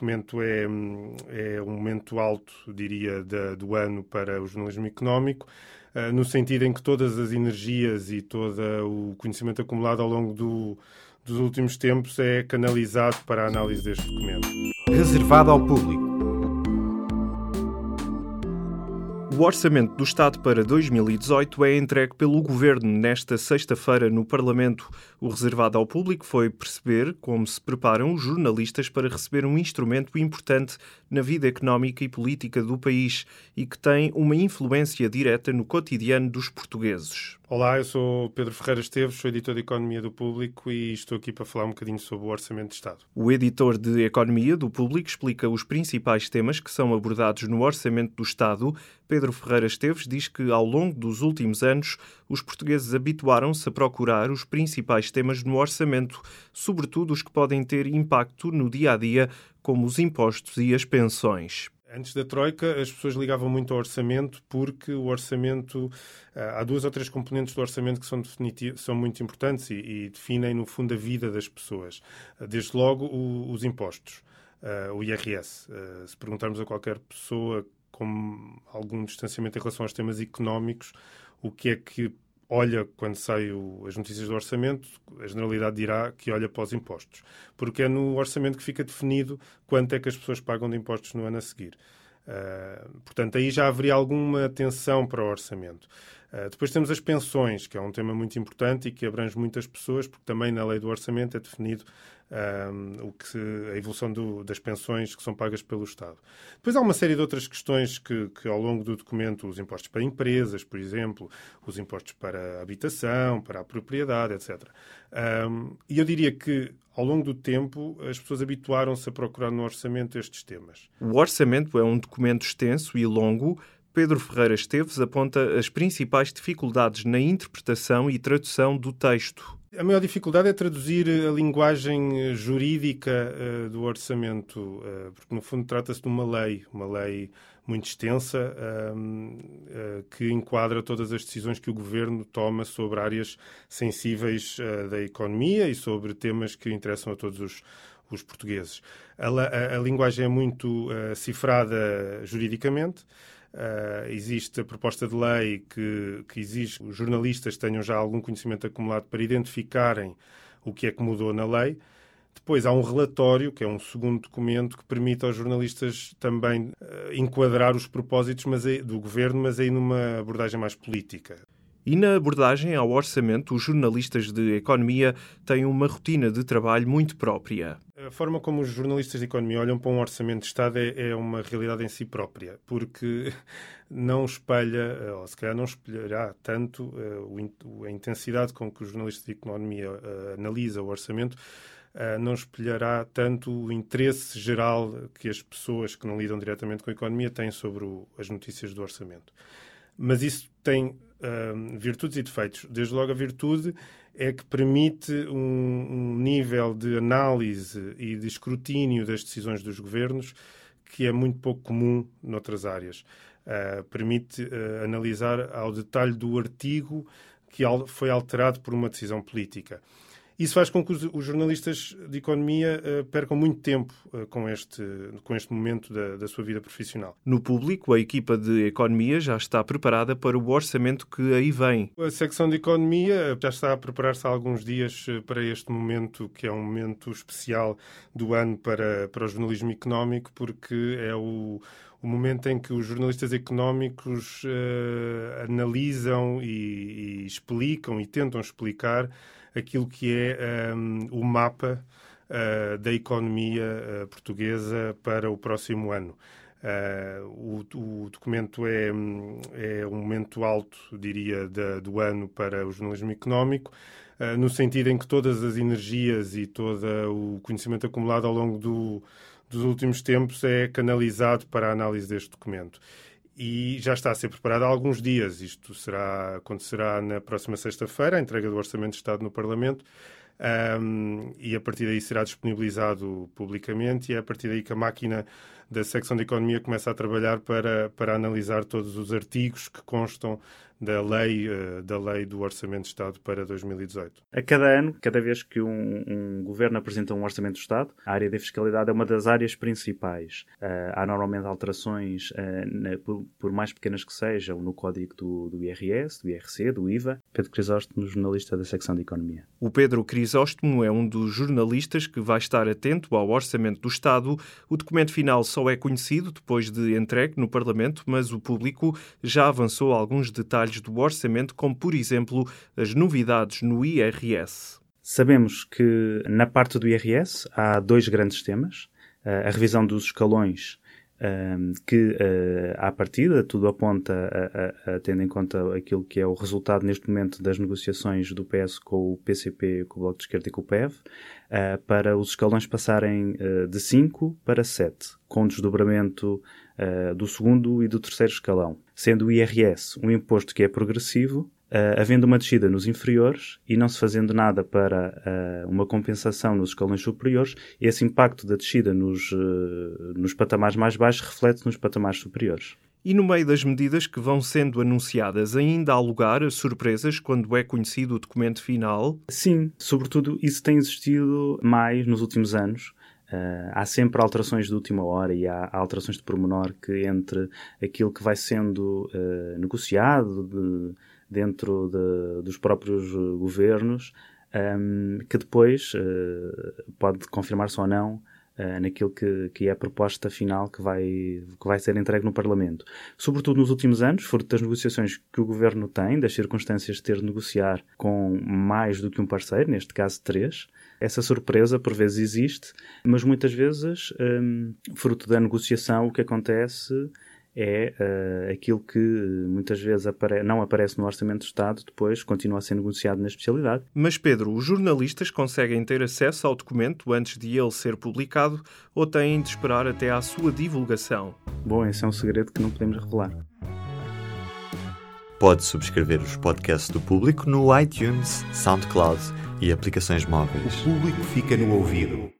documento é, é um momento alto, diria, do ano para o jornalismo económico, uh, no sentido em que todas as energias e todo o conhecimento acumulado ao longo do, dos últimos tempos é canalizado para a análise deste documento. Reservado ao público. O Orçamento do Estado para 2018 é entregue pelo Governo nesta sexta-feira no Parlamento. O reservado ao público foi perceber como se preparam os jornalistas para receber um instrumento importante na vida económica e política do país e que tem uma influência direta no cotidiano dos portugueses. Olá, eu sou Pedro Ferreira Esteves, sou editor de Economia do Público e estou aqui para falar um bocadinho sobre o Orçamento de Estado. O editor de Economia do Público explica os principais temas que são abordados no Orçamento do Estado. Pedro Ferreira Esteves diz que, ao longo dos últimos anos, os portugueses habituaram-se a procurar os principais temas no orçamento, sobretudo os que podem ter impacto no dia a dia, como os impostos e as pensões. Antes da Troika, as pessoas ligavam muito ao orçamento porque o orçamento. Ah, há duas ou três componentes do orçamento que são, são muito importantes e, e, definem, no fundo, a vida das pessoas. Ah, desde logo, o, os impostos, uh, o IRS. Uh, se perguntarmos a qualquer pessoa com algum distanciamento em relação aos temas económicos, o que é que olha, quando saem as notícias do orçamento, a generalidade dirá que olha para os impostos. Porque é no orçamento que fica definido quanto é que as pessoas pagam de impostos no ano a seguir. Uh, portanto, aí já haveria alguma atenção para o orçamento. Uh, depois temos as pensões, que é um tema muito importante e que abrange muitas pessoas, porque também na lei do orçamento é definido um, o que, a evolução do, das pensões que são pagas pelo Estado. Depois há uma série de outras questões que, que, ao longo do documento, os impostos para empresas, por exemplo, os impostos para a habitação, para a propriedade, etc. Um, e eu diria que ao longo do tempo, as pessoas habituaram-se a procurar no orçamento estes temas. O orçamento é um documento extenso e longo. Pedro Ferreira Esteves aponta as principais dificuldades na interpretação e tradução do texto. A maior dificuldade é traduzir a linguagem jurídica uh, do orçamento, uh, porque no fundo trata-se de uma lei, uma lei muito extensa uh, que enquadra todas as decisões que o governo toma sobre áreas sensíveis da economia e sobre temas que interessam a todos os, os portugueses. A, a, a, linguagem é muito cifrada juridicamente. Uh, existe a proposta de lei que, que exige que os jornalistas tenham já algum conhecimento acumulado para identificarem o que é que mudou na lei. Depois há um relatório, que é um segundo documento, que permite aos jornalistas também uh, enquadrar os propósitos mas aí, do governo, mas aí numa abordagem mais política. E na abordagem ao orçamento, os jornalistas de economia têm uma rotina de trabalho muito própria. A forma como os jornalistas de economia olham para um orçamento de Estado é, é uma realidade em si própria, porque não espelha, ou se calhar não espelhará tanto uh, a intensidade com que os jornalistas de economia uh, analisam o orçamento, não espelhará tanto o interesse geral que as pessoas que não lidam diretamente com a economia têm sobre o, as notícias do orçamento. Mas isso tem virtudes e defeitos. Desde logo, a virtude é que permite um, um, nível de análise e de escrutínio das decisões dos governos que é muito pouco comum noutras áreas. Uh, permite uh, analisar ao detalhe do artigo que foi alterado por uma decisão política. Isso faz com que os, os jornalistas de economia uh, percam muito tempo uh, com, este, com este momento da, da, sua vida profissional. No público, a equipa de economia já está preparada para o orçamento que aí vem. A secção de economia já está a preparar-se há alguns dias para este momento, que é um momento especial do ano para, para o jornalismo económico, porque é o o momento em que os jornalistas económicos uh, analisam e, e, explicam e tentam explicar aquilo que é um, o mapa uh, da economia uh, portuguesa para o próximo ano. Uh, o, o, documento é, é, um momento alto, diria, do ano para o jornalismo económico, uh, no sentido em que todas as energias e todo o conhecimento acumulado ao longo do, dos últimos tempos é canalizado para a análise deste documento e já está a ser preparado há alguns dias. Isto será, acontecerá na próxima sexta-feira, a entrega do Orçamento de Estado no Parlamento, um, e a partir daí será disponibilizado publicamente, e é a partir daí que a máquina da secção de Economia começa a trabalhar para, para analisar todos os artigos que constam da lei, eh, da lei do Orçamento de Estado para 2018. A cada ano, cada vez que um, um governo apresenta um Orçamento de Estado, a área da fiscalidade é uma das áreas principais. Uh, há normalmente alterações, uh, na, por, por, mais pequenas que sejam, no código do, do, IRS, do IRC, do IVA. Pedro Crisóstomo, jornalista da secção de Economia. O Pedro Crisóstomo é um dos jornalistas que vai estar atento ao Orçamento do Estado. O documento final só é conhecido depois de entregue no Parlamento, mas o público já avançou alguns detalhes detalhes do orçamento, como por exemplo as novidades no IRS. Sabemos que na parte do IRS há dois grandes temas. Eh, a revisão dos escalões, ehm, que eh, à partida tudo aponta, a, a, a, tendo em conta aquilo que é o resultado neste momento das negociações do PS com o PCP, com o Bloco de Esquerda e com o PEV, eh, para os escalões passarem de 5 para 7, com desdobramento uh, do segundo e do terceiro escalão, sendo o IRS um imposto que é progressivo, uh, havendo uma descida nos inferiores e não se fazendo nada para uh, uma compensação nos escalões superiores, esse impacto da descida nos, nos patamares mais baixos reflete nos patamares superiores. E no meio das medidas que vão sendo anunciadas, ainda há lugar a surpresas quando é conhecido o documento final? Sim, sobretudo isso tem existido mais nos últimos anos. Uh, há sempre alterações de última hora e há, alterações de pormenor que entre aquilo que vai sendo uh, negociado de, dentro de, dos próprios governos, um, que depois uh, pode confirmar-se ou não naquilo que, que é a proposta final que vai, que vai ser entregue no Parlamento. Sobretudo nos últimos anos, fruto das negociações que o Governo tem, das circunstâncias de ter de negociar com mais do que um parceiro, neste caso três, essa surpresa por vezes existe, mas muitas vezes, um, fruto da negociação, o que acontece é uh, aquilo que muitas vezes apare não aparece no Orçamento de Estado, depois continua a ser negociado na especialidade. Mas, Pedro, os jornalistas conseguem ter acesso ao documento antes de ele ser publicado ou têm de esperar até à sua divulgação? Bom, esse é um segredo que não podemos revelar. Pode subscrever os podcasts do público no iTunes, SoundCloud e aplicações móveis. O público fica no ouvido.